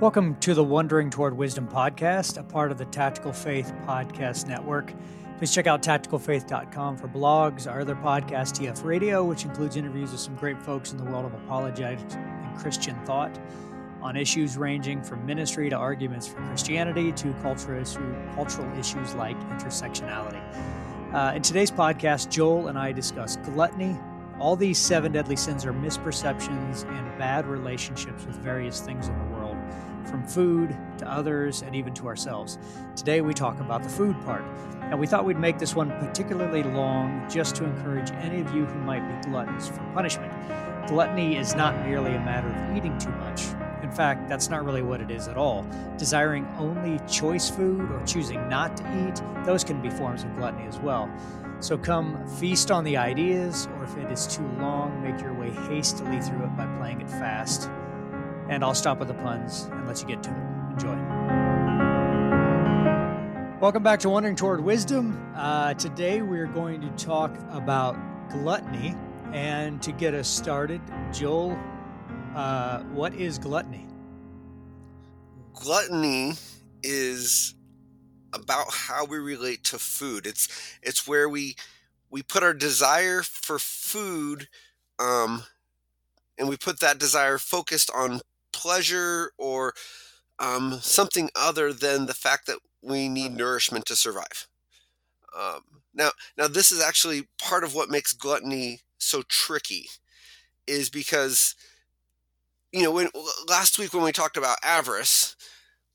Welcome to the Wandering Toward Wisdom podcast, a part of the Tactical Faith Podcast Network. Please check out tacticalfaith.com for blogs, our other podcast, TF Radio, which includes interviews with some great folks in the world of apologetics and Christian thought on issues ranging from ministry to arguments for Christianity to cultural, cultural issues like intersectionality. Uh, in today's podcast, Joel and I discuss gluttony. All these seven deadly sins are misperceptions and bad relationships with various things in the world from food to others and even to ourselves. Today we talk about the food part, and we thought we'd make this one particularly long just to encourage any of you who might be gluttons for punishment. Gluttony is not merely a matter of eating too much. In fact, that's not really what it is at all. Desiring only choice food or choosing not to eat, those can be forms of gluttony as well. So come feast on the ideas, or if it is too long, make your way hastily through it by playing it fast and I'll stop with the puns and let you get to it. Enjoy. Welcome back to Wandering Toward Wisdom. Uh, today we're going to talk about gluttony. And to get us started, Joel, uh, what is gluttony? Gluttony is about how we relate to food. It's it's where we we put our desire for food um, and we put that desire focused on pleasure or um, something other than the fact that we need nourishment to survive. Um, now, now this is actually part of what makes gluttony so tricky, is because you know when last week when we talked about avarice,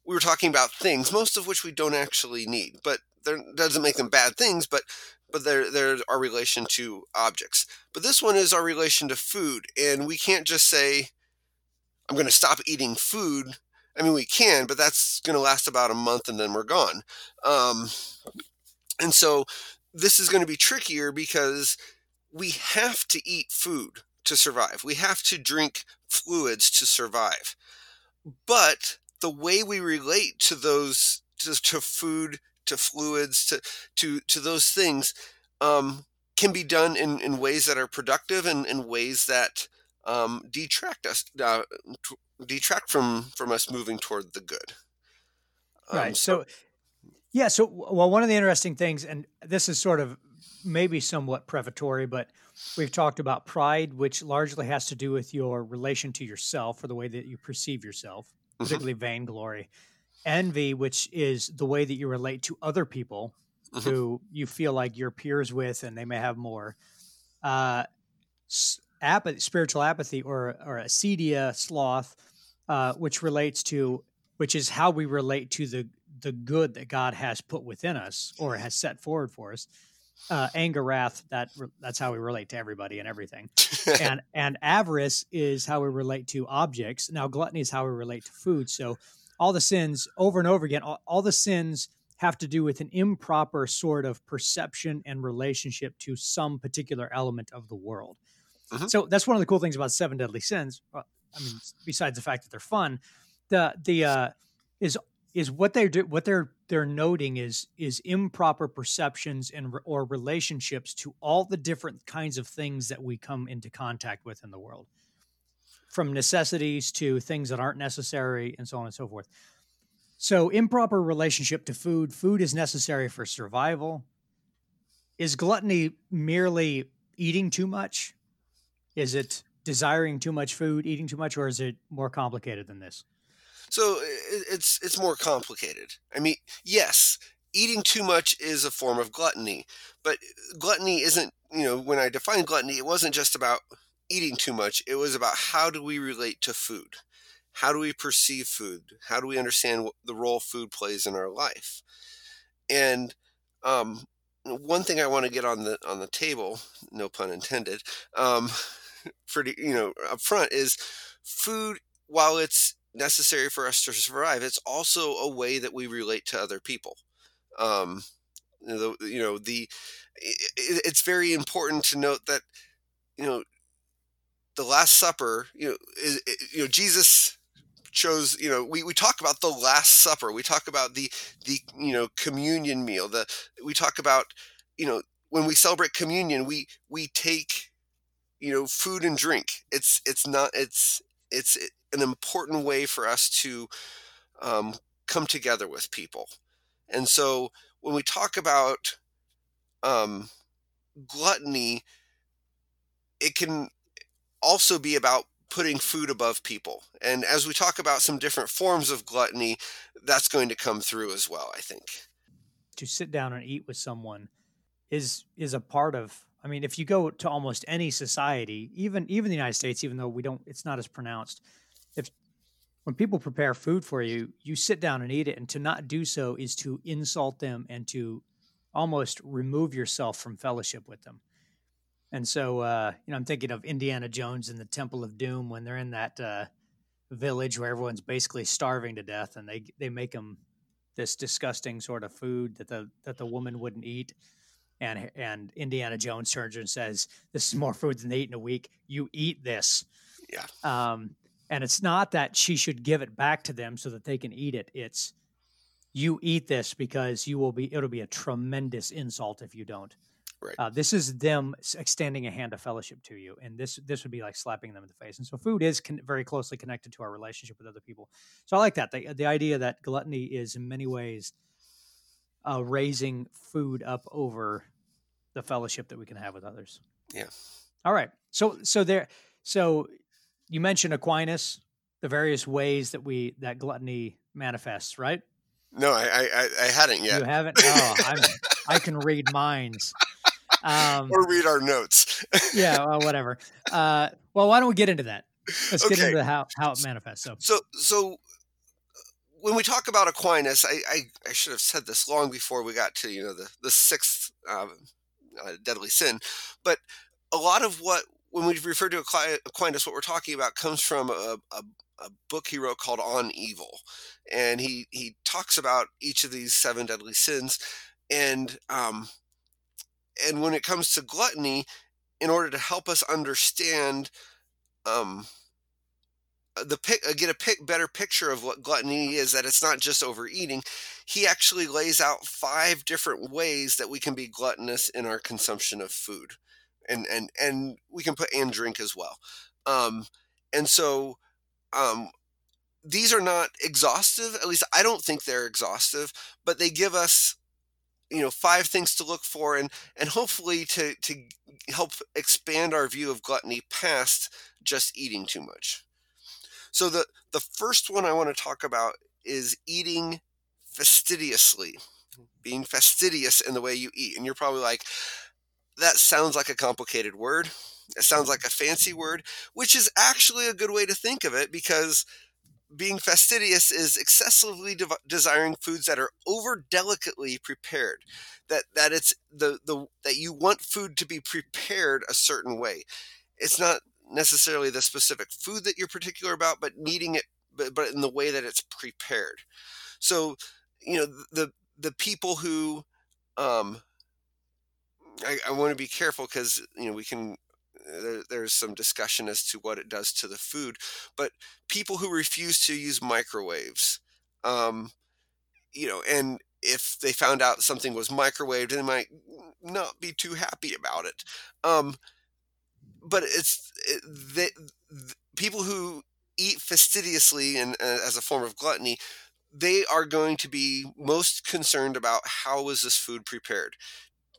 we were talking about things, most of which we don't actually need, but that doesn't make them bad things, but but they're, they're our relation to objects. But this one is our relation to food, and we can't just say, I'm going to stop eating food. I mean, we can, but that's going to last about a month and then we're gone. Um, and so this is going to be trickier because we have to eat food to survive. We have to drink fluids to survive. But the way we relate to those to, to food, to fluids, to to to those things um, can be done in, in ways that are productive and in ways that um, detract us, uh, detract from from us moving toward the good. Um, right. So, yeah. So, well, one of the interesting things, and this is sort of maybe somewhat prefatory, but we've talked about pride, which largely has to do with your relation to yourself or the way that you perceive yourself, mm-hmm. particularly vainglory. Envy, which is the way that you relate to other people mm-hmm. who you feel like you're peers with, and they may have more. Uh, apathy, spiritual apathy, or or acedia, sloth, uh, which relates to which is how we relate to the the good that God has put within us or has set forward for us. Uh, anger, wrath, that that's how we relate to everybody and everything. and and avarice is how we relate to objects. Now gluttony is how we relate to food. So all the sins over and over again, all, all the sins have to do with an improper sort of perception and relationship to some particular element of the world. Mm-hmm. So that's one of the cool things about Seven Deadly Sins. Well, I mean, besides the fact that they're fun, the the uh, is is what they're do, what they're they're noting is is improper perceptions and or relationships to all the different kinds of things that we come into contact with in the world, from necessities to things that aren't necessary, and so on and so forth. So, improper relationship to food. Food is necessary for survival. Is gluttony merely eating too much? Is it desiring too much food, eating too much, or is it more complicated than this? So it's it's more complicated. I mean, yes, eating too much is a form of gluttony, but gluttony isn't. You know, when I define gluttony, it wasn't just about eating too much. It was about how do we relate to food, how do we perceive food, how do we understand the role food plays in our life, and um, one thing I want to get on the on the table, no pun intended, um, pretty you know up front is food while it's necessary for us to survive it's also a way that we relate to other people. Um you know the it, it's very important to note that you know the last supper you know is, you know jesus chose you know we, we talk about the last supper. We talk about the the you know communion meal the we talk about you know when we celebrate communion we we take you know food and drink it's it's not it's it's an important way for us to um, come together with people. And so when we talk about um, gluttony, it can also be about putting food above people. And as we talk about some different forms of gluttony, that's going to come through as well, I think. To sit down and eat with someone is is a part of I mean, if you go to almost any society, even even the United States, even though we don't it's not as pronounced, if when people prepare food for you, you sit down and eat it, and to not do so is to insult them and to almost remove yourself from fellowship with them. And so, uh, you know, I'm thinking of Indiana Jones and the Temple of Doom when they're in that uh, village where everyone's basically starving to death, and they they make them this disgusting sort of food that the that the woman wouldn't eat. And and Indiana Jones turns and says, "This is more food than they eat in a week. You eat this." Yeah. Um, and it's not that she should give it back to them so that they can eat it. It's you eat this because you will be it'll be a tremendous insult if you don't. Right. Uh, this is them extending a hand of fellowship to you, and this this would be like slapping them in the face. And so, food is con- very closely connected to our relationship with other people. So, I like that the the idea that gluttony is in many ways uh, raising food up over the fellowship that we can have with others. Yeah. All right. So so there so you mentioned Aquinas, the various ways that we that gluttony manifests, right? No, I I, I hadn't yet. You haven't? Oh, I'm, I can read minds. Um, or read our notes. yeah, well, whatever. Uh, well, why don't we get into that? Let's okay. get into how how it manifests. So, so, so when we talk about Aquinas, I, I, I should have said this long before we got to you know the the sixth uh, uh, deadly sin, but a lot of what when we refer to Aquinas, what we're talking about comes from a, a, a, book he wrote called On Evil, and he he talks about each of these seven deadly sins, and um, and when it comes to gluttony, in order to help us understand um, the pic, uh, get a pic, better picture of what gluttony is, that it's not just overeating. He actually lays out five different ways that we can be gluttonous in our consumption of food and and and we can put and drink as well. Um, and so um, these are not exhaustive. At least I don't think they're exhaustive, but they give us you know five things to look for and and hopefully to to help expand our view of gluttony past just eating too much. So the the first one I want to talk about is eating fastidiously, being fastidious in the way you eat. And you're probably like, that sounds like a complicated word. It sounds like a fancy word, which is actually a good way to think of it because being fastidious is excessively de- desiring foods that are over delicately prepared that that it's the the that you want food to be prepared a certain way it's not necessarily the specific food that you're particular about but needing it but, but in the way that it's prepared so you know the the people who um I, I want to be careful because you know we can there, there's some discussion as to what it does to the food, but people who refuse to use microwaves, um, you know, and if they found out something was microwaved, they might not be too happy about it. Um, but it's it, they, the, people who eat fastidiously and uh, as a form of gluttony they are going to be most concerned about how was this food prepared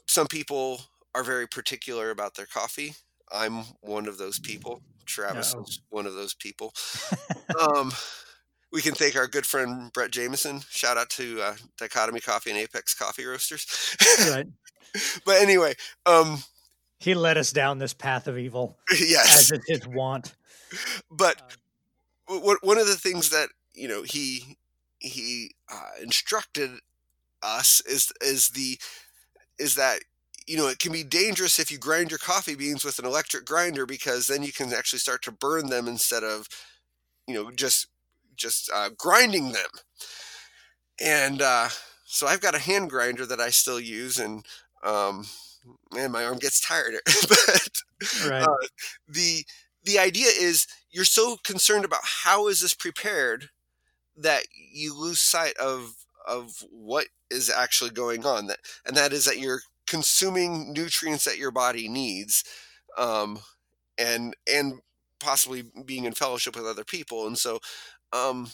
some people are very particular about their coffee. I'm one of those people. Travis no. is one of those people. um, we can thank our good friend Brett Jameson. Shout out to uh, Dichotomy Coffee and Apex Coffee Roasters. right. But anyway, um, he led us down this path of evil. Yes, as is his want. But um, w- one of the things that you know he he uh, instructed us is is the is that you know it can be dangerous if you grind your coffee beans with an electric grinder because then you can actually start to burn them instead of you know just just uh, grinding them and uh, so i've got a hand grinder that i still use and um, man my arm gets tired but right. uh, the the idea is you're so concerned about how is this prepared that you lose sight of of what is actually going on that and that is that you're consuming nutrients that your body needs um, and and possibly being in fellowship with other people. And so, um,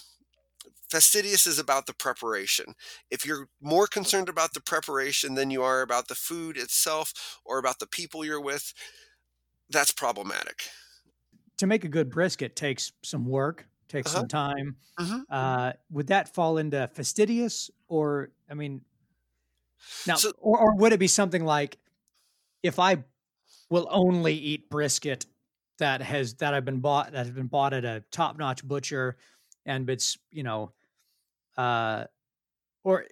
fastidious is about the preparation. If you're more concerned about the preparation than you are about the food itself or about the people you're with, that's problematic. To make a good brisket takes some work, takes Uh-huh. some time. Mhm. Uh, would that fall into fastidious, or I mean, now, So or, or would it be something like if I will only eat brisket that has that I've been bought that has been bought at a top notch butcher, and it's you know, uh, or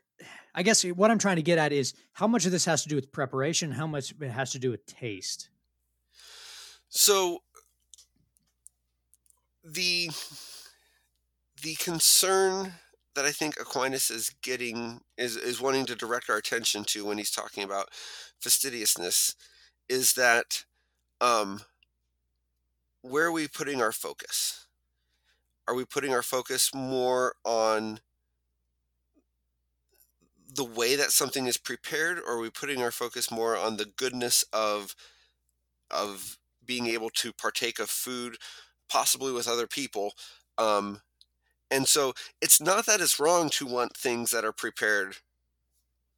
I guess what I'm trying to get at is how much of this has to do with preparation, how much it has to do with taste. so the the concern that I think Aquinas is getting is is wanting to direct our attention to when he's talking about fastidiousness is that um where are we putting our focus? Are we putting our focus more on the way that something is prepared or are we putting our focus more on the goodness of of being able to partake of food possibly with other people um and so it's not that it's wrong to want things that are prepared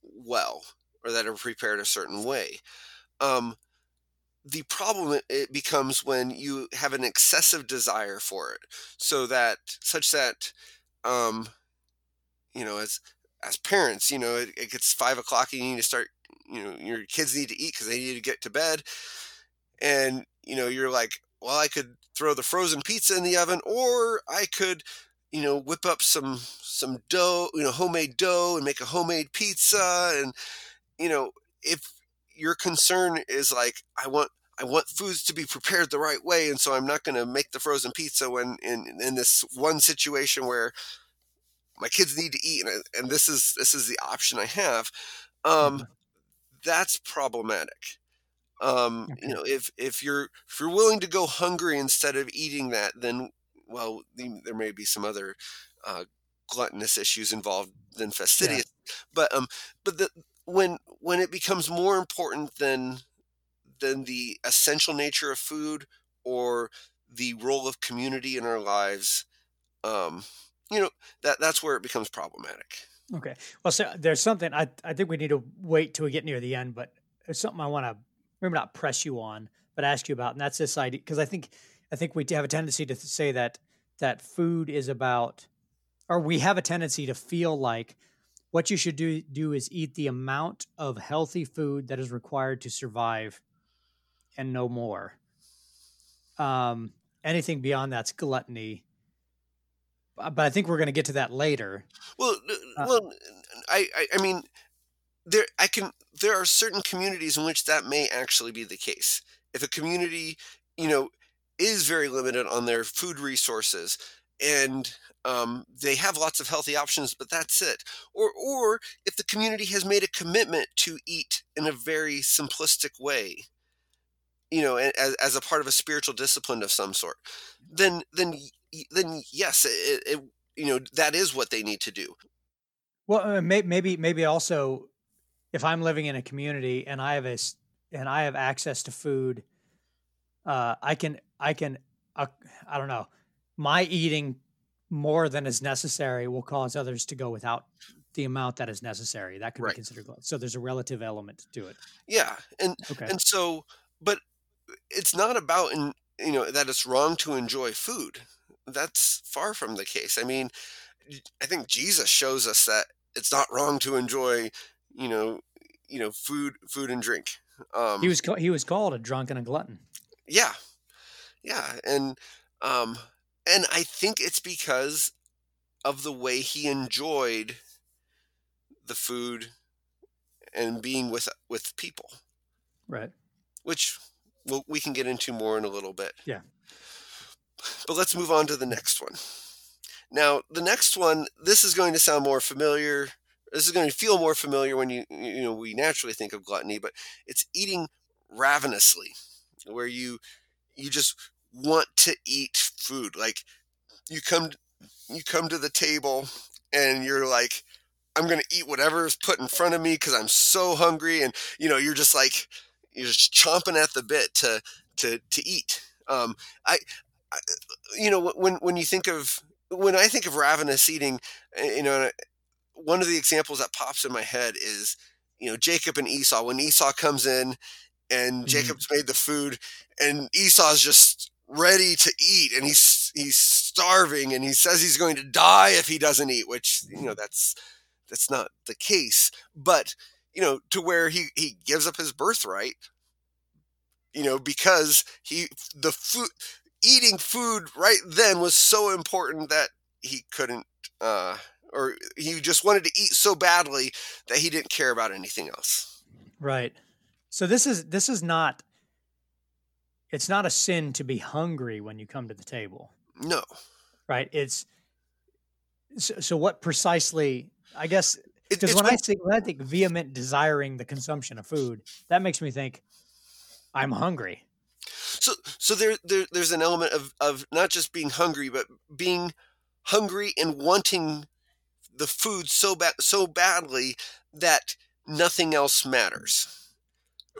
well or that are prepared a certain way um the problem it- it becomes when you have an excessive desire for it so that such that um you know as as parents you know it, it gets five o'clock and you need to start you know your kids need to eat because they need to get to bed. And you know you're like well i could throw the frozen pizza in the oven or i could you know whip up some some dough you know homemade dough and make a homemade pizza. And you know if your concern is like i want i want foods to be prepared the right way and so i'm not going to make the frozen pizza when in in this one situation where my kids need to eat and, and this is this is the option i have um Mhm. that's problematic um you know if if you're if you're willing to go hungry instead of eating that then well there may be some other uh gluttonous issues involved than Yeah. fastidious but um but the when when it becomes more important than than the essential nature of food or the role of community in our lives um you know that that's where it becomes problematic Okay. Well, so there's something I I think we need to wait till we get near the end, but it's something I want to maybe not press you on, but ask you about, and that's this idea because I think I think we have a tendency to say that that food is about, or we have a tendency to feel like what you should do do is eat the amount of healthy food that is required to survive, and no more. Um, anything beyond that's gluttony. Uh, But I think we're going to get to that later. well Uh, well I, I i mean there i can there are certain communities in which that may actually be the case if a community you know is very limited on their food resources and um, they have lots of healthy options but that's it or or if the community has made a commitment to eat in a very simplistic way you know as, as a part of a spiritual discipline of some sort then then then yes it, it you know that is what they need to do Well, uh, maybe maybe also if I'm living in a community and I have a and I have access to food, uh, I can I can uh, I don't know. My eating more than is necessary will cause others to go without the amount that is necessary. That could be considered. So there's a relative element to it. yeah and Okay. and so but it's not about in you know that it's wrong to enjoy food that's far from the case i mean I think jesus shows us that it's not wrong to enjoy you know you know food food and drink He um was ca- he was called a drunk and a glutton. yeah yeah and um and i think it's because of the way he enjoyed the food and being with with people Right. which we'll, we can get into more in a little bit Yeah. But let's move on to the next one. Now the next one this is going to sound more familiar. This is going to feel more familiar when you you know we naturally think of gluttony but it's eating ravenously where you you just want to eat food. Like you come you come to the table and you're like i'm going to eat whatever is put in front of me because i'm so hungry and you know you're just like you're just chomping at the bit to to to eat. Um i you know, when when you think of when I think of ravenous eating, eh, you know, one of the examples that pops in my head is, you know, Jacob and Esau. When Esau comes in and mm-hmm. Jacob's made the food, and Esau's just ready to eat, and he's he's starving, and he says he's going to die if he doesn't eat, which you know that's that's not the case, but you know, to where he he gives up his birthright, you know, because he the food eating food right then was so important that he couldn't uh or he just wanted to eat so badly that he didn't care about anything else. Right. So this is this is not it's not a sin to be hungry when you come to the table. No. Right? It's so, so what precisely I guess because when I think when I think vehement desiring the consumption of food, that makes me think I'm hungry. So so there, there there's an element of of not just being hungry, but being hungry and wanting the food so bad so badly that nothing else matters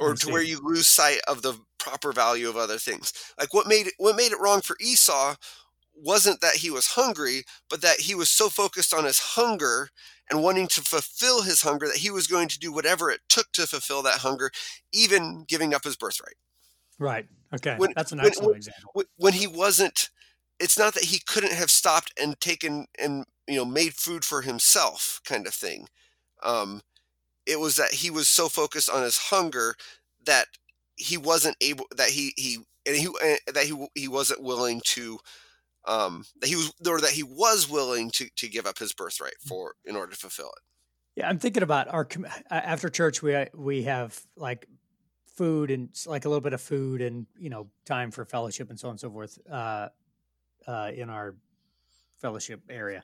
or to where you lose sight of the proper value of other things. Like what made it what made it wrong for esau wasn't that he was hungry but that he was so focused on his hunger and wanting to fulfill his hunger that he was going to do whatever it took to fulfill that hunger even giving up his birthright right okay when, that's an excellent when, example when he wasn't it's not that he couldn't have stopped and taken and you know made food for himself kind of thing um, it was that he was so focused on his hunger that he wasn't able that he he and he that he he wasn't willing to um that he was or that he was willing to to give up his birthright mm. for in order to fulfill it yeah i'm thinking about our after church we we have like food and like a little bit of food and you know time for fellowship and so on and so forth uh uh in our fellowship area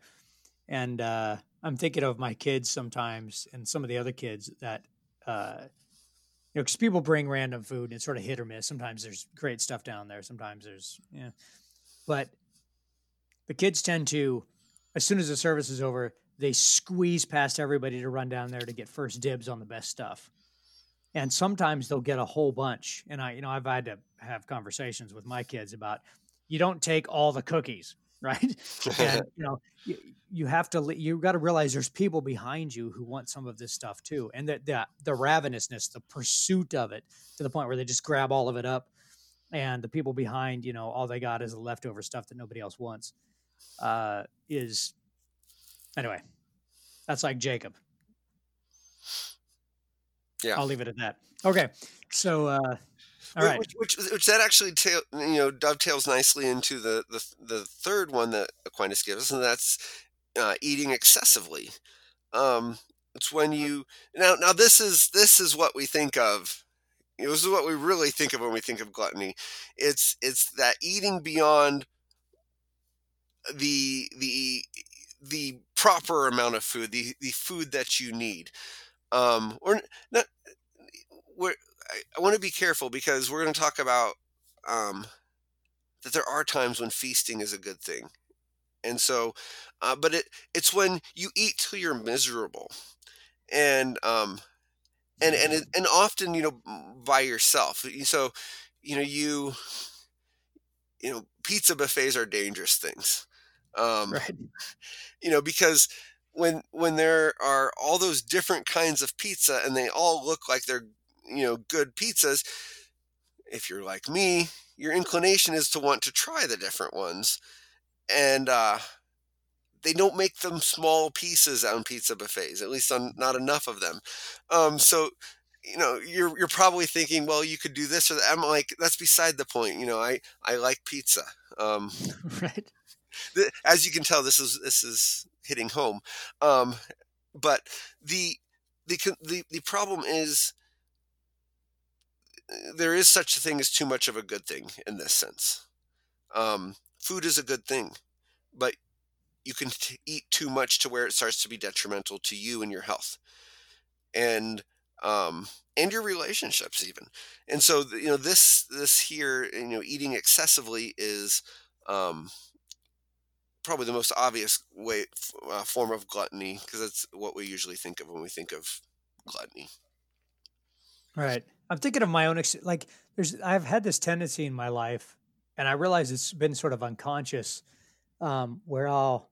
and uh, I'm thinking of my kids sometimes and some of the other kids that, uh, you know, because people bring random food and it's sort of hit or miss. Sometimes there's great stuff down there. Sometimes there's, yeah. But the kids tend to, as soon as the service is over, they squeeze past everybody to run down there to get first dibs on the best stuff. And sometimes they'll get a whole bunch. And I, you know, I've had to have conversations with my kids about you don't take all the cookies right? and you know, you, you have to you got to realize there's people behind you who want some of this stuff too, and that the the ravenousness, the pursuit of it, to the point where they just grab all of it up, and the people behind, you know, all they got is the leftover stuff that nobody else wants. Uh, is anyway, that's like Jacob. Yeah, I'll leave it at that. Okay, so uh, all right. Which, which, which, that actually tail, you know dovetails nicely into the, the the third one that Aquinas gives us, and that's uh, eating excessively. Um, it's when you now now this is this is what we think of. This is what we really think of when we think of gluttony. It's it's that eating beyond the the the proper amount of food, the the food that you need, um, or not. Where I, I want to be careful because we're going to talk about um, that there are times when feasting is a good thing, and so, uh, but it it's when you eat till you're miserable, and um, and and it, and often you know by yourself. So, you know you you know pizza buffets are dangerous things, um, right? You know because when when there are all those different kinds of pizza and they all look like they're you know good pizzas if you're like me your inclination is to want to try the different ones. And uh, they don't make them small pieces on pizza buffets at least on not enough of them. Um, so you know you're you're probably thinking well you could do this or that i'm like that's beside the point you know i i like pizza. Um, right. as you can tell this is this is hitting home um, but the the the the problem is there is such a thing as too much of a good thing in this sense. Um, food is a good thing, but you can t- eat too much to where it starts to be detrimental to you and your health, and um, and your relationships even. And so you know this this here you know eating excessively is um, probably the most obvious way uh, form of gluttony because that's what we usually think of when we think of gluttony. Right. I'm thinking of my own ex- like there's I've had this tendency in my life and I realize it's been sort of unconscious, um, where I'll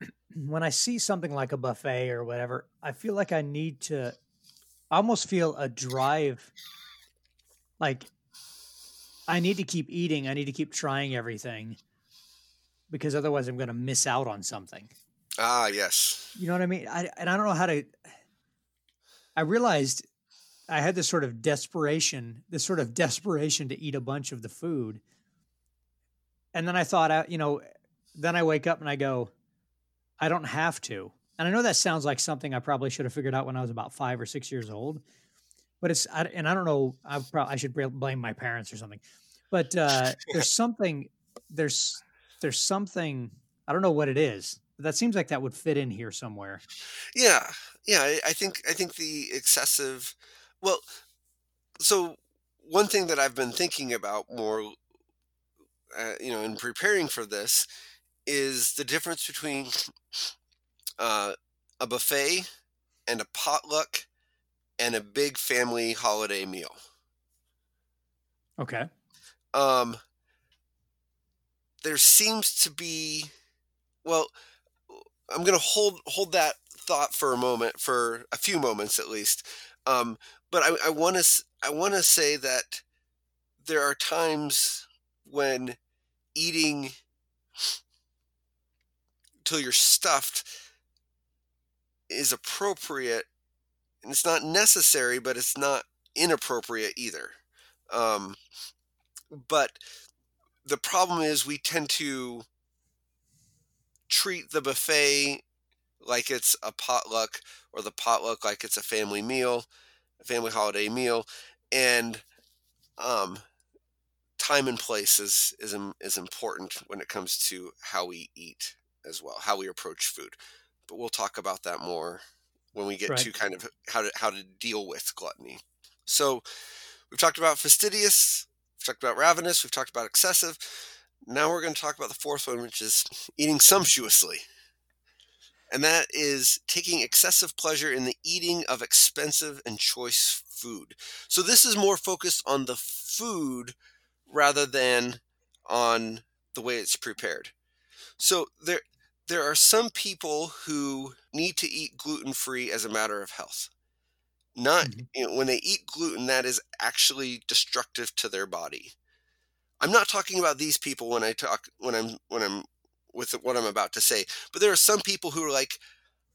when I see something like a buffet or whatever, I feel like I need to almost feel a drive like I need to keep eating, I need to keep trying everything because otherwise I'm going to miss out on something. Ah, yes. You know what I mean? I and I don't know how to I realized I had this sort of desperation, this sort of desperation to eat a bunch of the food. And then I thought, out, you know, then I wake up and I go, I don't have to. And I know that sounds like something I probably should have figured out when I was about five or six years old, but it's, I, and I don't know, I probably, I should blame my parents or something, but uh, there's something, there's, there's something, I don't know what it is, but that seems like that would fit in here somewhere. Yeah. Yeah. I, think, I think the excessive, well, so one thing that I've been thinking about more, uh, you know, in preparing for this is the difference between uh, a buffet and a potluck and a big family holiday meal. Okay. Um, there seems to be, well, I'm going to hold hold that thought for a moment, for a few moments at least. Um, but I want to I want to say that there are times when eating till you're stuffed is appropriate and it's not necessary but it's not inappropriate either um, but the problem is we tend to treat the buffet like it's a potluck or the potluck like it's a family meal a family holiday meal and um, time and place is is is important when it comes to how we eat as well, how we approach food. But we'll talk about that more when we get right. to kind of how to how to deal with gluttony. So we've talked about fastidious, talked about ravenous, we've talked about excessive. Now we're going to talk about the fourth one, which is eating sumptuously. And that is taking excessive pleasure in the eating of expensive and choice food. So this is more focused on the food rather than on the way it's prepared. So there there are some people who need to eat gluten free as a matter of health. Not mm-hmm. you know, when they eat gluten, that is actually destructive to their body. I'm not talking about these people when I talk when I'm when I'm with what I'm about to say, but there are some people who are like,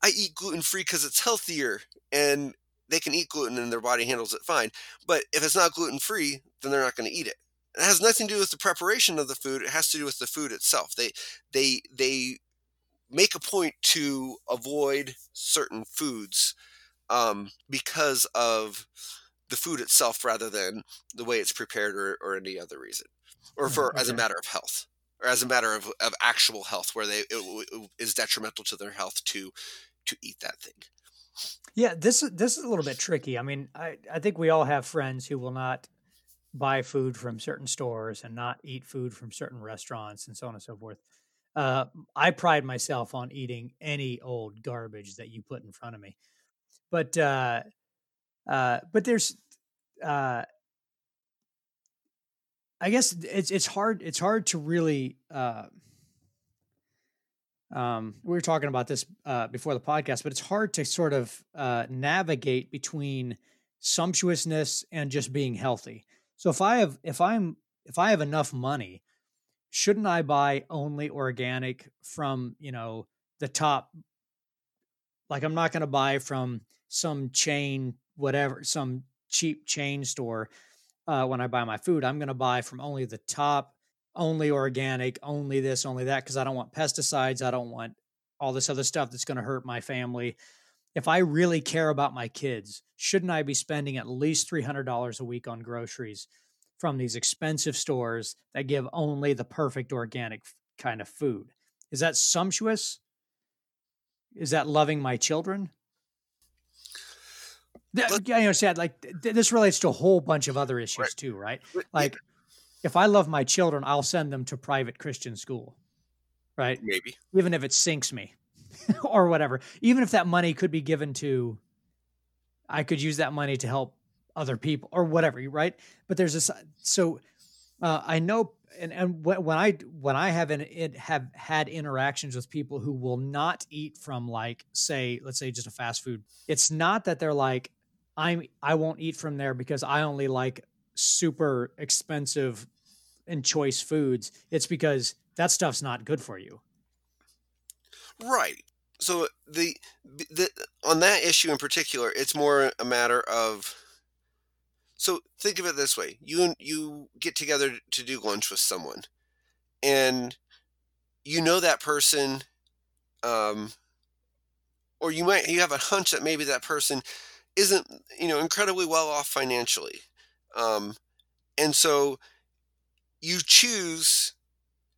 I eat gluten free because it's healthier, and they can eat gluten and their body handles it fine. But if it's not gluten free, then they're not going to eat it. It has nothing to do with the preparation of the food. It has to do with the food itself. They they they make a point to avoid certain foods um, because of the food itself rather than the way it's prepared or, or any other reason or for okay. as a matter of health or as a matter of, of actual health where they it, it is detrimental to their health to to eat that thing yeah this is this is a little bit tricky i mean i i think we all have friends who will not buy food from certain stores and not eat food from certain restaurants and so on and so forth uh, I pride myself on eating any old garbage that you put in front of me. But uh, uh, but there's uh, I guess it's it's hard it's hard to really uh, um, we were talking about this uh, before the podcast, but it's hard to sort of uh, navigate between sumptuousness and just being healthy. So if I have if I'm if I have enough money shouldn't I buy only organic from, you know, the top? Like, I'm not going to buy from some chain, whatever, some cheap chain store uh, when I buy my food. I'm going to buy from only the top, only organic, only this, only that, because I don't want pesticides. I don't want all this other stuff that's going to hurt my family. If I really care about my kids, shouldn't I be spending at least $300 a week on groceries? from these expensive stores that give only the perfect organic kind of food. Is that sumptuous? Is that loving my children? But, I understand. Like th- this relates to a whole bunch of other issues right. too, right? Like, if I love my children, I'll send them to private Christian school, right? Maybe, even if it sinks me, or whatever. Even if that money could be given to, I could use that money to help other people or whatever, right? But there's this so Uh, I know, and and when I when I have an, it have had interactions with people who will not eat from like say let's say just a fast food. It's not that they're like I'm I won't eat from there because I only like super expensive and choice foods. It's because that stuff's not good for you. Right. So the the on that issue in particular, it's more a matter of so think of it this way: you you get together to do lunch with someone, and you know that person, um, or you might you have a hunch that maybe that person isn't you know incredibly well off financially, um, and so you choose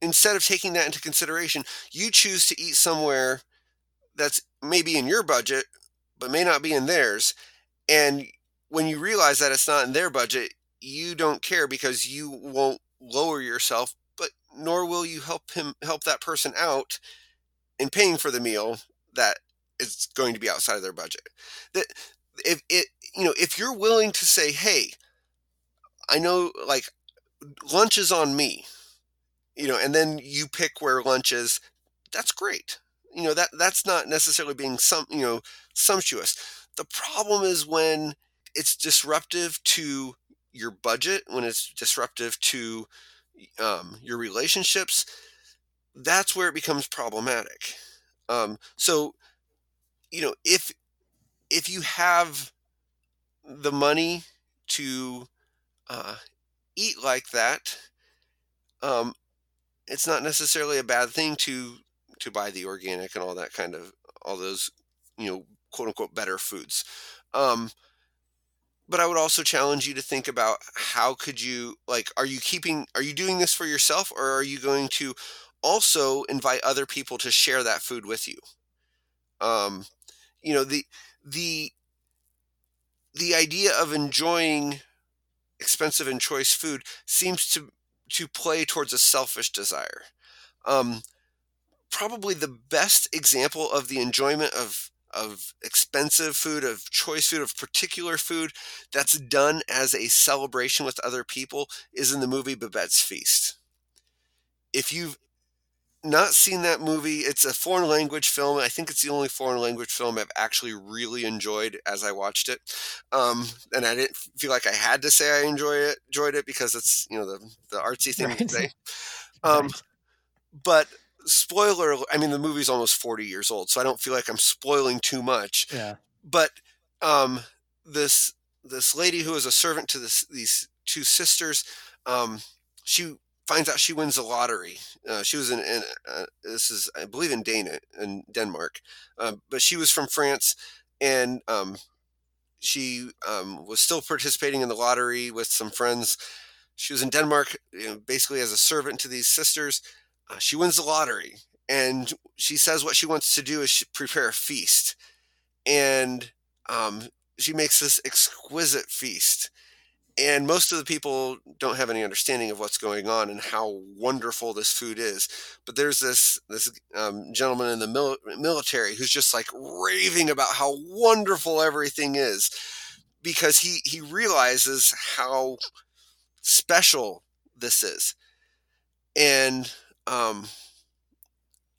instead of taking that into consideration, you choose to eat somewhere that's maybe in your budget, but may not be in theirs, and when you realize that it's not in their budget, you don't care because you won't lower yourself, but nor will you help him help that person out in paying for the meal that is going to be outside of their budget. That if it you know, if you're willing to say, "Hey, I know like lunch is on me." You know, and then you pick where lunch is, that's great. You know, that that's not necessarily being some, you know, sumptuous. The problem is when it's disruptive to your budget, when it's disruptive to um, your relationships, that's where it becomes problematic. Um, so, you know, if if you have the money to uh, eat like that, um, it's not necessarily a bad thing to to buy the organic and all that kind of all those you know quote unquote better foods. Um, but I would also challenge you to think about how could you like are you keeping are you doing this for yourself or are you going to also invite other people to share that food with you? Um, you know the the the idea of enjoying expensive and choice food seems to to play towards a selfish desire. Um, probably the best example of the enjoyment of of expensive food, of choice food, of particular food that's done as a celebration with other people is in the movie Babette's Feast. If you've not seen that movie, it's a foreign language film. I think it's the only foreign language film I've actually really enjoyed as I watched it. Um, and I didn't feel like I had to say I enjoy it, enjoyed it because it's you know the the artsy thing right. to say. Um, right. But spoiler i mean the movie's almost 40 years old so i don't feel like i'm spoiling too much yeah but um this this lady who is a servant to this these two sisters um she finds out she wins the lottery. Uh, she was in, in uh, this is i believe in dana in denmark. Uh, but she was from france and um she um, was still participating in the lottery with some friends. She was in denmark you know, basically as a servant to these sisters. Uh, she wins the lottery and she says what she wants to do is prepare a feast. And um, she makes this exquisite feast and most of the people don't have any understanding of what's going on and how wonderful this food is but there's this this um, gentleman in the mil- military who's just like raving about how wonderful everything is because he he realizes how special this is and um,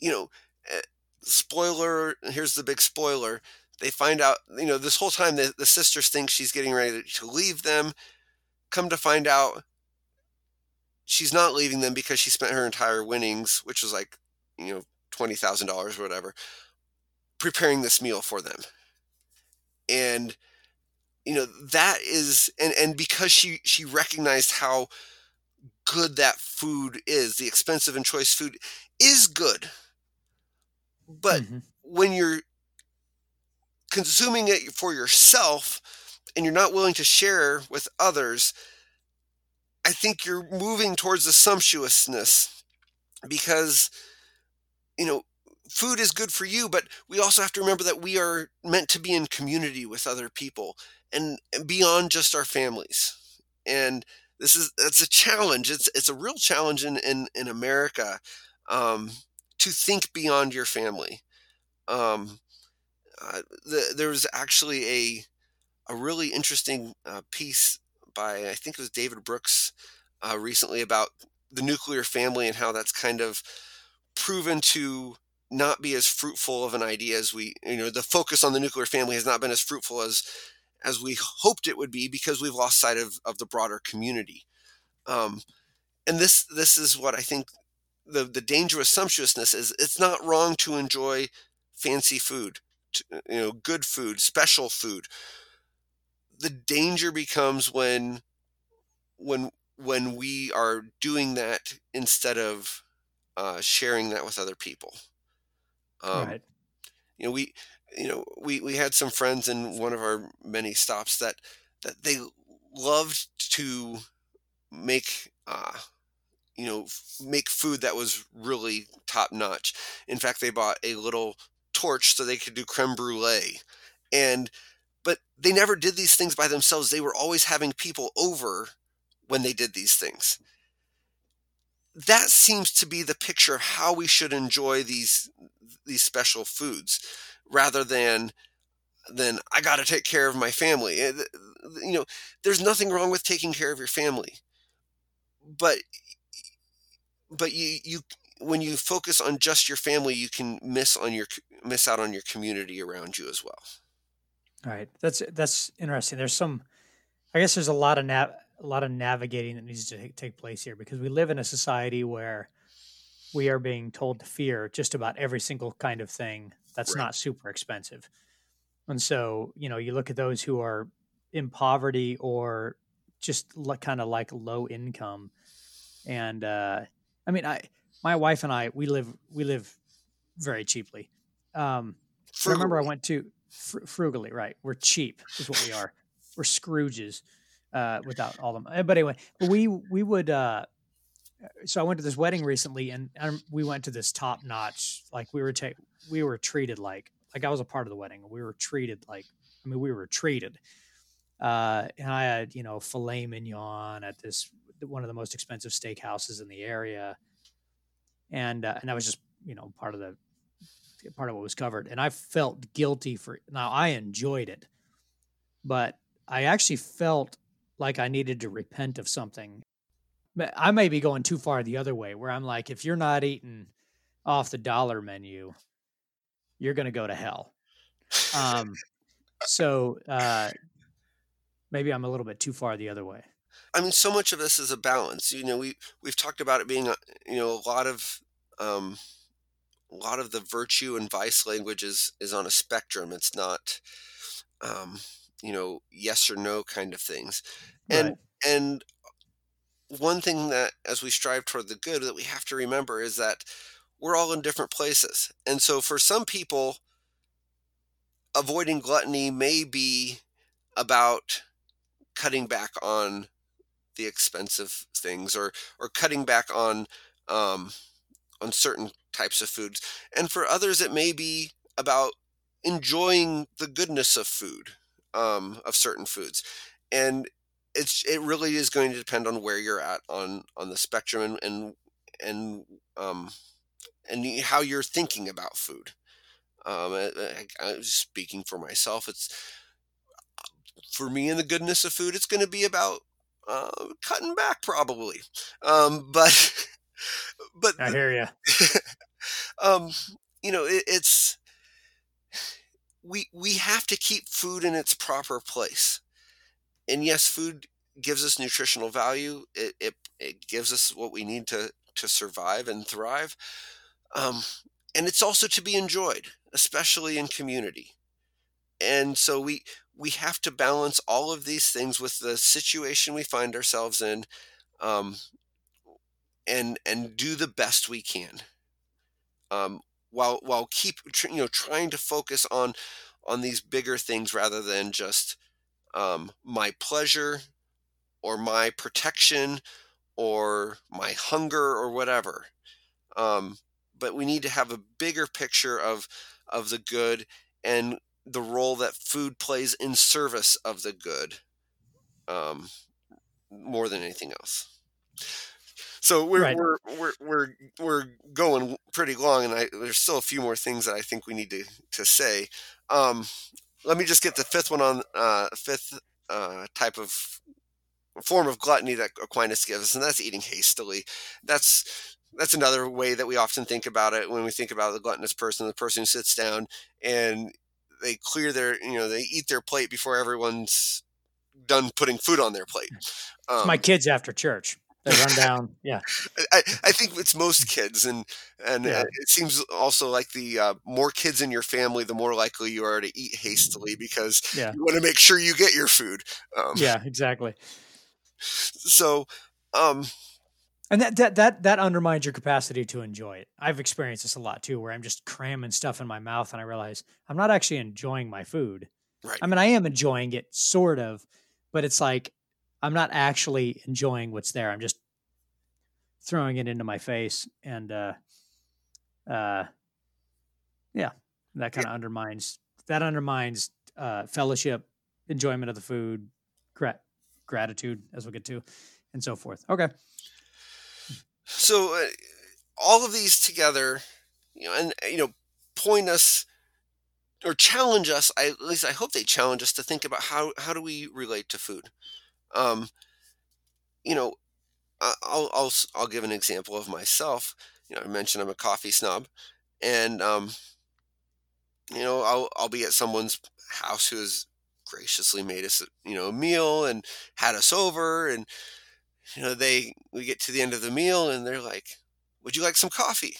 you know, eh, spoiler. Here's the big spoiler. They find out, you know, this whole time the, the sisters think she's getting ready to leave them. Come to find out, she's not leaving them because she spent her entire winnings, which was like, you know, twenty thousand dollars or whatever, preparing this meal for them. And you know that is and and because she she recognized how good that food is. The expensive and choice food is good. But mm-hmm. when you're consuming it for yourself and you're not willing to share with others, I think you're moving towards the sumptuousness because, you know, food is good for you, but we also have to remember that we are meant to be in community with other people and, and beyond just our families. And this is it's a challenge. It's it's a real challenge in in, in America um, to think beyond your family. Um, uh, the, there was actually a a really interesting uh, piece by I think it was David Brooks uh, recently about the nuclear family and how that's kind of proven to not be as fruitful of an idea as we you know the focus on the nuclear family has not been as fruitful as as we hoped it would be because we've lost sight of, of the broader community. Um, and this this is what i think the the danger of sumptuousness is. It's not wrong to enjoy fancy food you know good food special food the danger becomes when when when we are doing that instead of uh, sharing that with other people um, right. You know, we you know we we had some friends in one of our many stops that that they loved to make uh, you know make food that was really top notch. In fact, they bought a little torch so they could do creme brulee, and but they never did these things by themselves. They were always having people over when they did these things that seems to be the picture of how we should enjoy these these special foods rather than than I got to take care of my family. Eh, you know, there's nothing wrong with taking care of your family. But but you you when you focus on just your family, you can miss on your miss out on your community around you as well. All right. That's that's interesting. There's some I guess there's a lot of nav- a lot of navigating that needs to take place here because we live in a society where we are being told to fear just about every single kind of thing that's right. not super expensive. And so, you know, you look at those who are in poverty or just like, kind of like low income. And uh, I mean, I, my wife and I, we live, we live very cheaply. Um, I remember I went to fr- frugally, right? We're cheap is what we are. We're Scrooges uh, without all them. But anyway, we we would. Uh, so I went to this wedding recently, and, and we went to this top notch. Like we were ta- we were treated like like I was a part of the wedding. We were treated like I mean we were treated. Uh, and I had you know filet mignon at this one of the most expensive steakhouses in the area, and uh, and that was just you know part of the part of what was covered. And I felt guilty for now. I enjoyed it, but I actually felt like I needed to repent of something. I may be going too far the other way, where I'm like, if you're not eating off the dollar menu, you're going to go to hell. Um, so uh, maybe I'm a little bit too far the other way. I mean, so much of this is a balance. You know, we we've talked about it being, you know, a lot of um, a lot of the virtue and vice language is is on a spectrum. It's not, um, you know yes or no kind of things and right. and one thing that as we strive toward the good that we have to remember is that we're all in different places and so for some people avoiding gluttony may be about cutting back on the expensive things or or cutting back on um, on certain types of foods and for others it may be about enjoying the goodness of food um, of certain foods, and it's it really is going to depend on where you're at on on the spectrum and and and um, and how you're thinking about food. Um, I, I, speaking for myself, it's for me and the goodness of food. It's going to be about uh, cutting back probably, um, but but I hear you. um, you know, it, it's we we have to keep food in its proper place. And yes, food gives us nutritional value. It it, it gives us what we need to to survive and thrive. Um, and it's also to be enjoyed, especially in community. And so we we have to balance all of these things with the situation we find ourselves in, um, and and do the best we can. Um, while while keep you know trying to focus on on these bigger things rather than just um, my pleasure or my protection or my hunger or whatever. Um, but we need to have a bigger picture of of the good and the role that food plays in service of the good um, more than anything else. So we're, right. we're we're we're we're going pretty long, and I, there's still a few more things that I think we need to to say. Um, let me just get the fifth one on uh, fifth uh, type of form of gluttony that Aquinas gives us, and that's eating hastily. That's that's another way that we often think about it when we think about the gluttonous person, the person who sits down and they clear their, you know, they eat their plate before everyone's done putting food on their plate. Um, my kids after church. They run down. Yeah. I, I think it's most kids, and and yeah. it seems also like the uh, more kids in your family, the more likely you are to eat hastily because yeah. you want to make sure you get your food. Um, yeah, exactly. So, um, and that, that that that undermines your capacity to enjoy it. I've experienced this a lot too, where I'm just cramming stuff in my mouth, and I realize I'm not actually enjoying my food. Right. I mean, I am enjoying it, sort of, but it's like I'm not actually enjoying what's there. I'm just throwing it into my face, and uh, uh, yeah, that kind of yeah. undermines that undermines uh, fellowship, enjoyment of the food, gra- gratitude, as we'll get to, and so forth. Okay. So, uh, all of these together, you know, and you know, point us or challenge us. I, at least I hope they challenge us to think about how how do we relate to food. Um, you know, I'll, I'll I'll give an example of myself. You know, I mentioned I'm a coffee snob, and um, you know, I'll I'll be at someone's house who has graciously made us you know a meal and had us over, and you know they we get to the end of the meal and they're like, "Would you like some coffee?"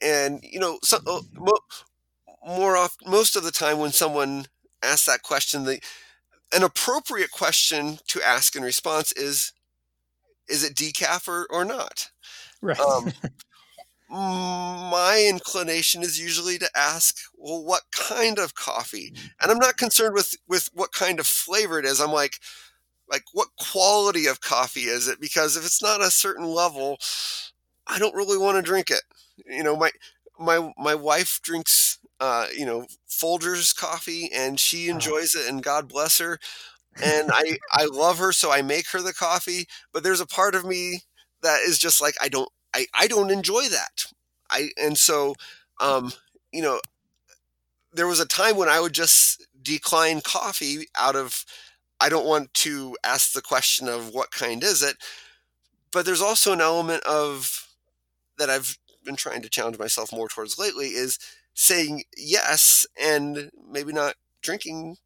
And you know, uh, more often, most of the time when someone asks that question, the an appropriate question to ask in response is is it decaf or, or not? Right. Um, my inclination is usually to ask well what kind of coffee? And i'm not concerned with with what kind of flavor it is. I'm like like what quality of coffee is it? Because if it's not a certain level i don't really want to drink it. You know my my my wife drinks uh, you know, Folgers coffee, and she uh-huh. enjoys it, and God bless her. And I I love her, so I make her the coffee. But there's a part of me that is just like I don't I I don't enjoy that. I and so um, you know, there was a time when I would just decline coffee out of I don't want to ask the question of what kind is it. But there's also an element of that I've been trying to challenge myself more towards lately is saying yes and maybe not drinking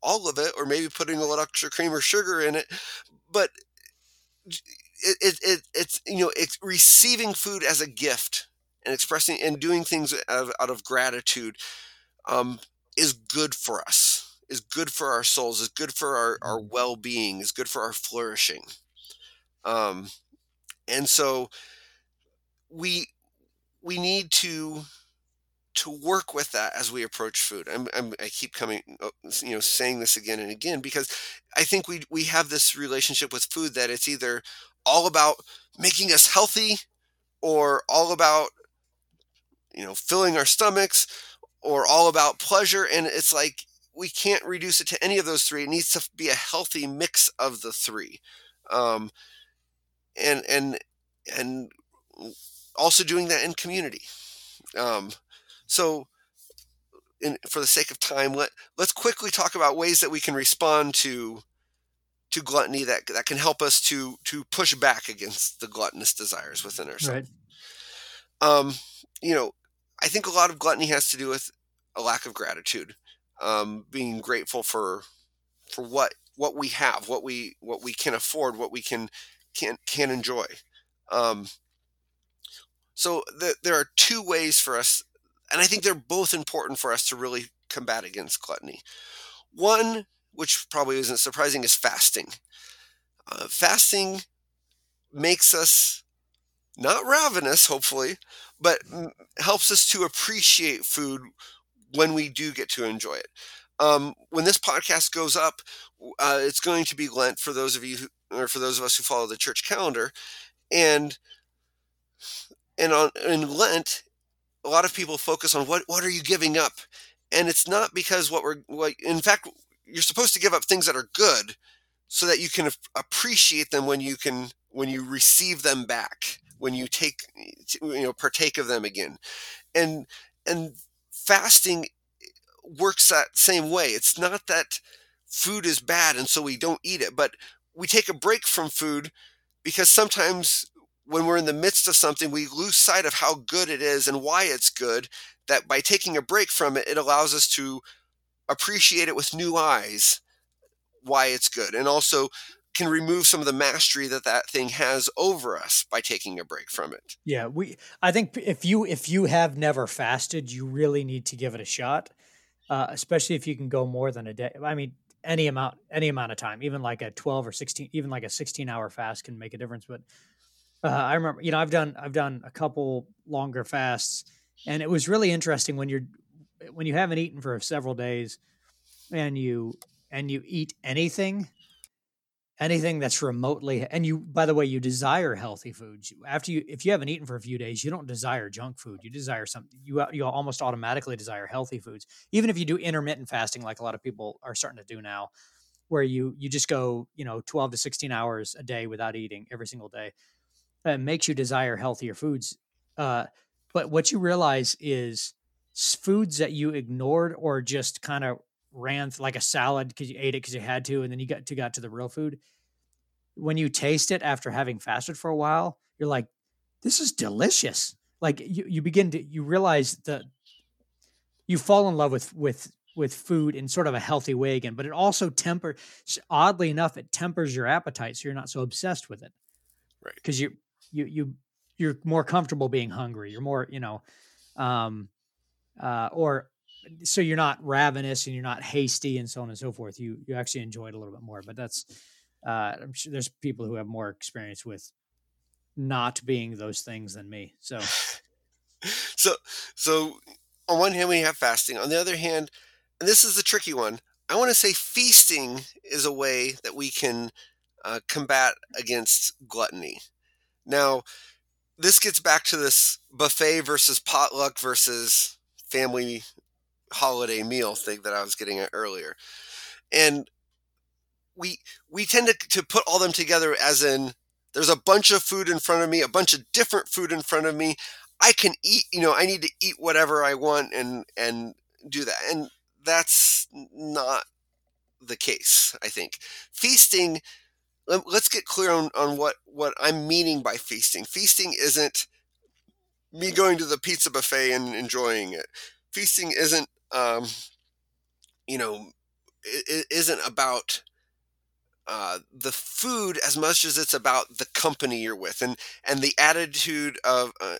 all of it or maybe putting a little extra cream or sugar in it but it, it, it it's you know it's receiving food as a gift and expressing and doing things out of, out of gratitude um, is good for us is good for our souls is good for our, our mm-hmm. well-being is good for our flourishing um, and so we we need to to work with that as we approach food. I'm, I'm, i keep coming, uh, you know, saying this again and again because I think we we have this relationship with food that it's either all about making us healthy, or all about you know filling our stomachs, or all about pleasure. And it's like we can't reduce it to any of those three. It needs to be a healthy mix of the three, um, and and and also doing that in community. Um, so, in, for the sake of time, let let's quickly talk about ways that we can respond to to gluttony that that can help us to to push back against the gluttonous desires within ourselves. Right. Um, you know, I think a lot of gluttony has to do with a lack of gratitude, um, being grateful for for what what we have, what we what we can afford, what we can can can enjoy. Um, so the, there are two ways for us and I think they're both important for us to really combat against gluttony. One, which probably isn't surprising, is fasting. Uh, fasting makes us not ravenous, hopefully, but helps us to appreciate food when we do get to enjoy it. Um, when this podcast goes up, uh, it's going to be Lent for those of you who, or for those of us who follow the church calendar, and and on in Lent a lot of people focus on what what are you giving up, and it's not because what we're what. In fact, you're supposed to give up things that are good, so that you can appreciate them when you can when you receive them back, when you take you know partake of them again, and and fasting works that same way. It's not that food is bad and so we don't eat it. But we take a break from food because sometimes when we're in the midst of something, we lose sight of how good it is and why it's good. That by taking a break from it, it allows us to appreciate it with new eyes why it's good and also can remove some of the mastery that that thing has over us by taking a break from it. Yeah, we I think if you if you have never fasted, you really need to give it a shot. Uh, especially if you can go more than a day. I mean, any amount any amount of time, even like a 12 or 16 even like a 16 hour fast can make a difference, but uh, I remember, you know, I've done I've done a couple longer fasts and it was really interesting when you're when you haven't eaten for several days and you and you eat anything anything that's remotely and you by the way you desire healthy foods. After you if you haven't eaten for a few days you don't desire junk food. You desire something you you almost automatically desire healthy foods. Even if you do intermittent fasting like a lot of people are starting to do now where you you just go you know 12 to 16 hours a day without eating every single day it makes you desire healthier foods uh, but what you realize is foods that you ignored or just kind of ran like a salad because you ate it because you had to, and then you got to got to the real food. When you taste it after having fasted for a while, you're like, "This is delicious." Like you, you begin to you realize that you fall in love with with with food in sort of a healthy way again. But it also temper, oddly enough, it tempers your appetite, so you're not so obsessed with it, right? Because you you you you're more comfortable being hungry. You're more you know, um, uh, or so you're not ravenous and you're not hasty and so on and so forth. You you actually enjoy it a little bit more. But that's uh, I'm sure there's people who have more experience with not being those things than me. So so so on one hand we have fasting. On the other hand, and this is the tricky one. I want to say feasting is a way that we can uh, combat against gluttony. Now, this gets back to this buffet versus potluck versus family holiday meal thing that I was getting at earlier. And we we tend to, to put all them together as in there's a bunch of food in front of me, a bunch of different food in front of me. I can eat, you know, I need to eat whatever I want and and do that. And that's not the case, I think. Feasting let's get clear on, on what, what I'm meaning by feasting. Feasting isn't me going to the pizza buffet and enjoying it. Feasting isn't um, you know, it, it isn't about uh, the food as much as it's about the company you're with and and the attitude of uh,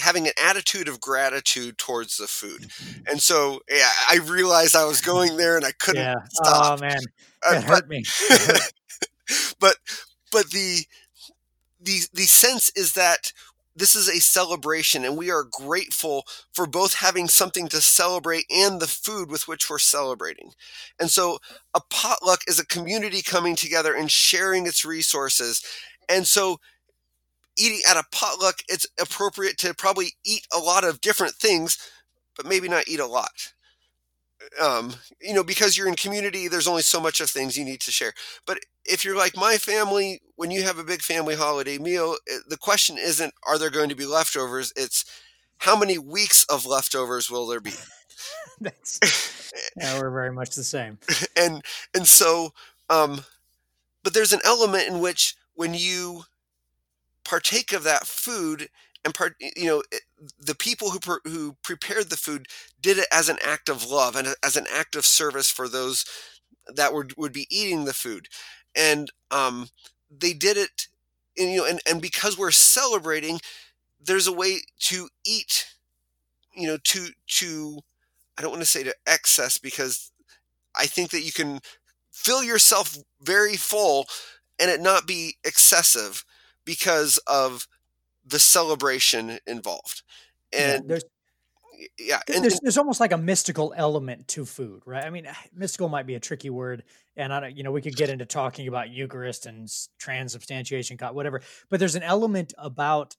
having an attitude of gratitude towards the food mm-hmm. and so yeah i realized i was going there and i couldn't yeah. stop oh man it uh, hurt me it hurt. but but the the the sense is that this is a celebration and we are grateful for both having something to celebrate and the food with which we're celebrating. And so a potluck is a community coming together and sharing its resources. And so eating at a potluck, it's appropriate to probably eat a lot of different things, but maybe not eat a lot um, you know, because you're in community, there's only so much of things you need to share. But if you're like my family, when you have a big family holiday meal, the question isn't are there going to be leftovers? It's how many weeks of leftovers will there be? That's, yeah, we're very much the same. and and so, um, but there's an element in which when you partake of that food and part you know the people who who prepared the food did it as an act of love and as an act of service for those that would would be eating the food. And um, they did it and, you know and, and because we're celebrating there's a way to eat you know to to i don't want to say to excess because i think that you can fill yourself very full and it not be excessive because of the celebration involved. And yeah, there's yeah, and, there's, there's almost like a mystical element to food, right? I mean, mystical might be a tricky word, and I don't, you know, we could get into talking about Eucharist and transubstantiation, whatever. But there's an element about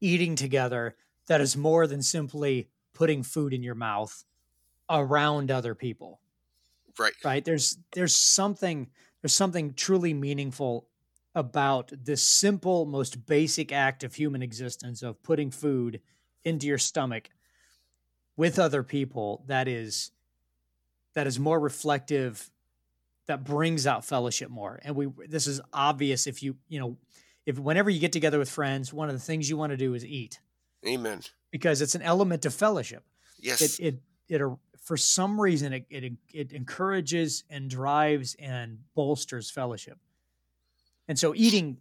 eating together that is more than simply putting food in your mouth around other people. Right. Right. There's there's something there's something truly meaningful about this simple, most basic act of human existence of putting food into your stomach with other people that is that is more reflective that brings out fellowship more. And we this is obvious if you, you know, if whenever you get together with friends, one of the things you want to do is eat. Amen. Because it's an element of fellowship. Yes. It it it uh, for some reason it it, it encourages and drives and bolsters fellowship. And so eating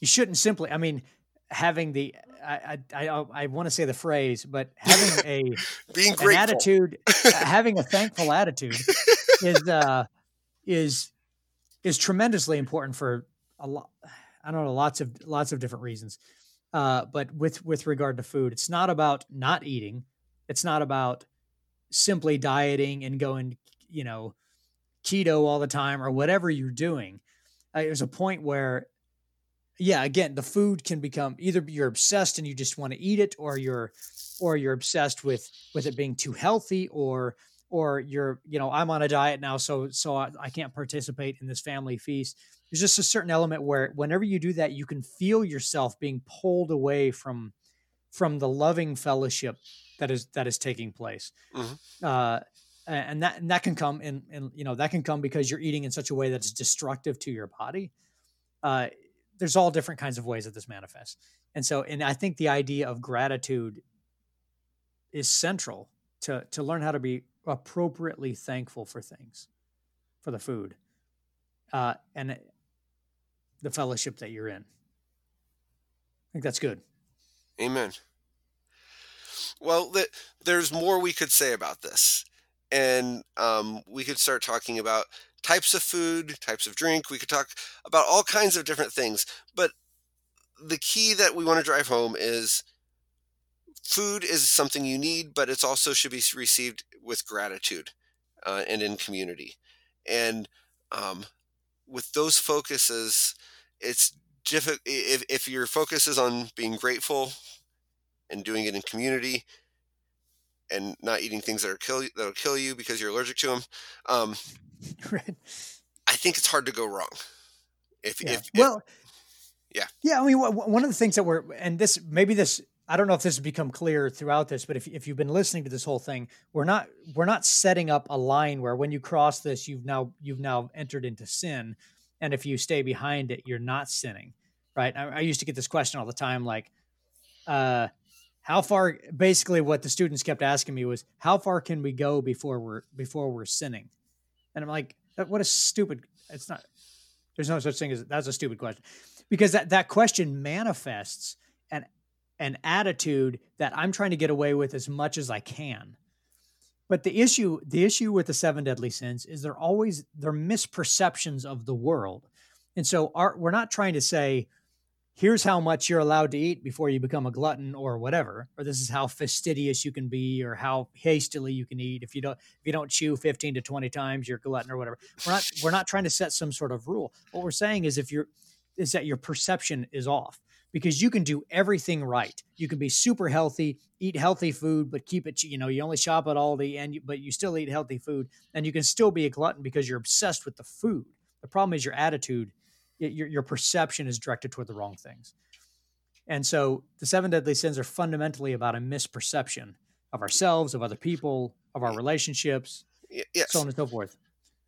you shouldn't simply i mean having the i i i, I want to say the phrase but having a being an attitude having a thankful attitude is uh is is tremendously important for a lot i don't know lots of lots of different reasons. Uh but with with regard to food it's not about not eating. It's not about simply dieting and going you know keto all the time or whatever you're doing uh, there's a point where yeah, again, the food can become either you're obsessed and you just want to eat it, or you're or you're obsessed with with it being too healthy, or or you're you know I'm on a diet now, so so I, I can't participate in this family feast. There's just a certain element where whenever you do that, you can feel yourself being pulled away from from the loving fellowship that is that is taking place. Mm-hmm. Uh, and that and that can come in, and you know that can come because you're eating in such a way that's destructive to your body. Uh, there's all different kinds of ways that this manifests. And so, and I think the idea of gratitude is central to to learn how to be appropriately thankful for things, for the food, uh, and the fellowship that you're in. I think that's good. Amen. Well, the, there's more we could say about this, and um, we could start talking about types of food, types of drink. We could talk about all kinds of different things. But the key that we want to drive home is food is something you need, but it also should be received with gratitude uh, and in community. And um, with those focuses, it's difficult. If, if your focus is on being grateful and doing it in community, and not eating things that are kill that'll kill you because you're allergic to them. Um, right. I think it's hard to go wrong. If, yeah. if, if well, yeah, yeah. I mean, one of the things that we're and this maybe this I don't know if this has become clear throughout this, but if if you've been listening to this whole thing, we're not we're not setting up a line where when you cross this, you've now you've now entered into sin, and if you stay behind it, you're not sinning, right? I, I used to get this question all the time, like, uh, how far? Basically, what the students kept asking me was, how far can we go before we're before we're sinning? And I'm like, what a stupid. It's not. There's no such thing as that's a stupid question, because that that question manifests an an attitude that I'm trying to get away with as much as I can. But the issue the issue with the seven deadly sins is they're always they're misperceptions of the world, and so our, we're not trying to say here's how much you're allowed to eat before you become a glutton or whatever or this is how fastidious you can be or how hastily you can eat. If you don't if you don't chew 15 to 20 times you're a glutton or whatever. We're not we're not trying to set some sort of rule. What we're saying is if you're is that your perception is off because you can do everything right. You can be super healthy eat healthy food but keep it you know you only shop at aldi and you, but you still eat healthy food and you can still be a glutton because you're obsessed with the food. The problem is your attitude your, your perception is directed toward the wrong things. And so the seven deadly sins are fundamentally about a misperception of ourselves, of other people, of our relationships, yes. so on and so forth.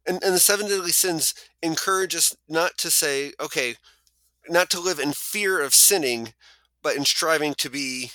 And, and the seven deadly sins encourage us not to say, okay, not to live in fear of sinning, but in striving to be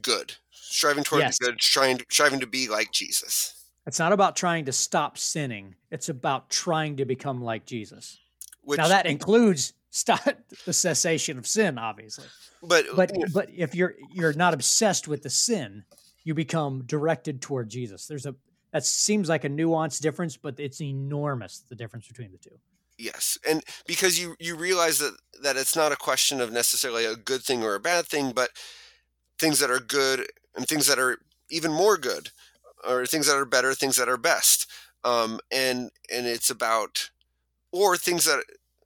good, striving toward yes. good, striving, striving to be like Jesus. It's not about trying to stop sinning. It's about trying to become like Jesus. Which, now that includes stop the cessation of sin, obviously. But but but if you're you're not obsessed with the sin, you become directed toward Jesus. There's a that seems like a nuanced difference, but it's enormous the difference between the two. Yes, and because you you realize that that it's not a question of necessarily a good thing or a bad thing, but things that are good and things that are even more good, or things that are better, things that are best. Um, and and it's about or things that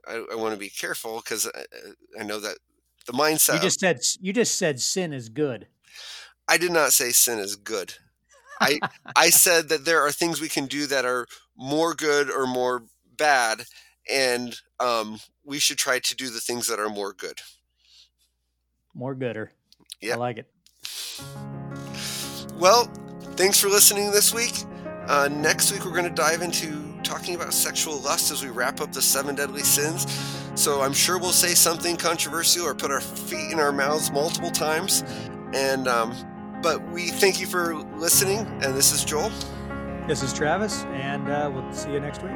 I, I want to be careful because I, I, know that the mindset. You just said you just said sin is good. I did not say sin is good. I I said that there are things we can do that are more good or more bad, and um, we should try to do the things that are more good. More gooder. Yeah, I like it. Well, thanks for listening this week. Uh, next week we're going to dive into talking about sexual lust as we wrap up the seven deadly sins. So I'm sure we'll say something controversial or put our feet in our mouths multiple times. And um, but we thank you for listening. And this is Joel. This is Travis, and uh, we'll see you next week.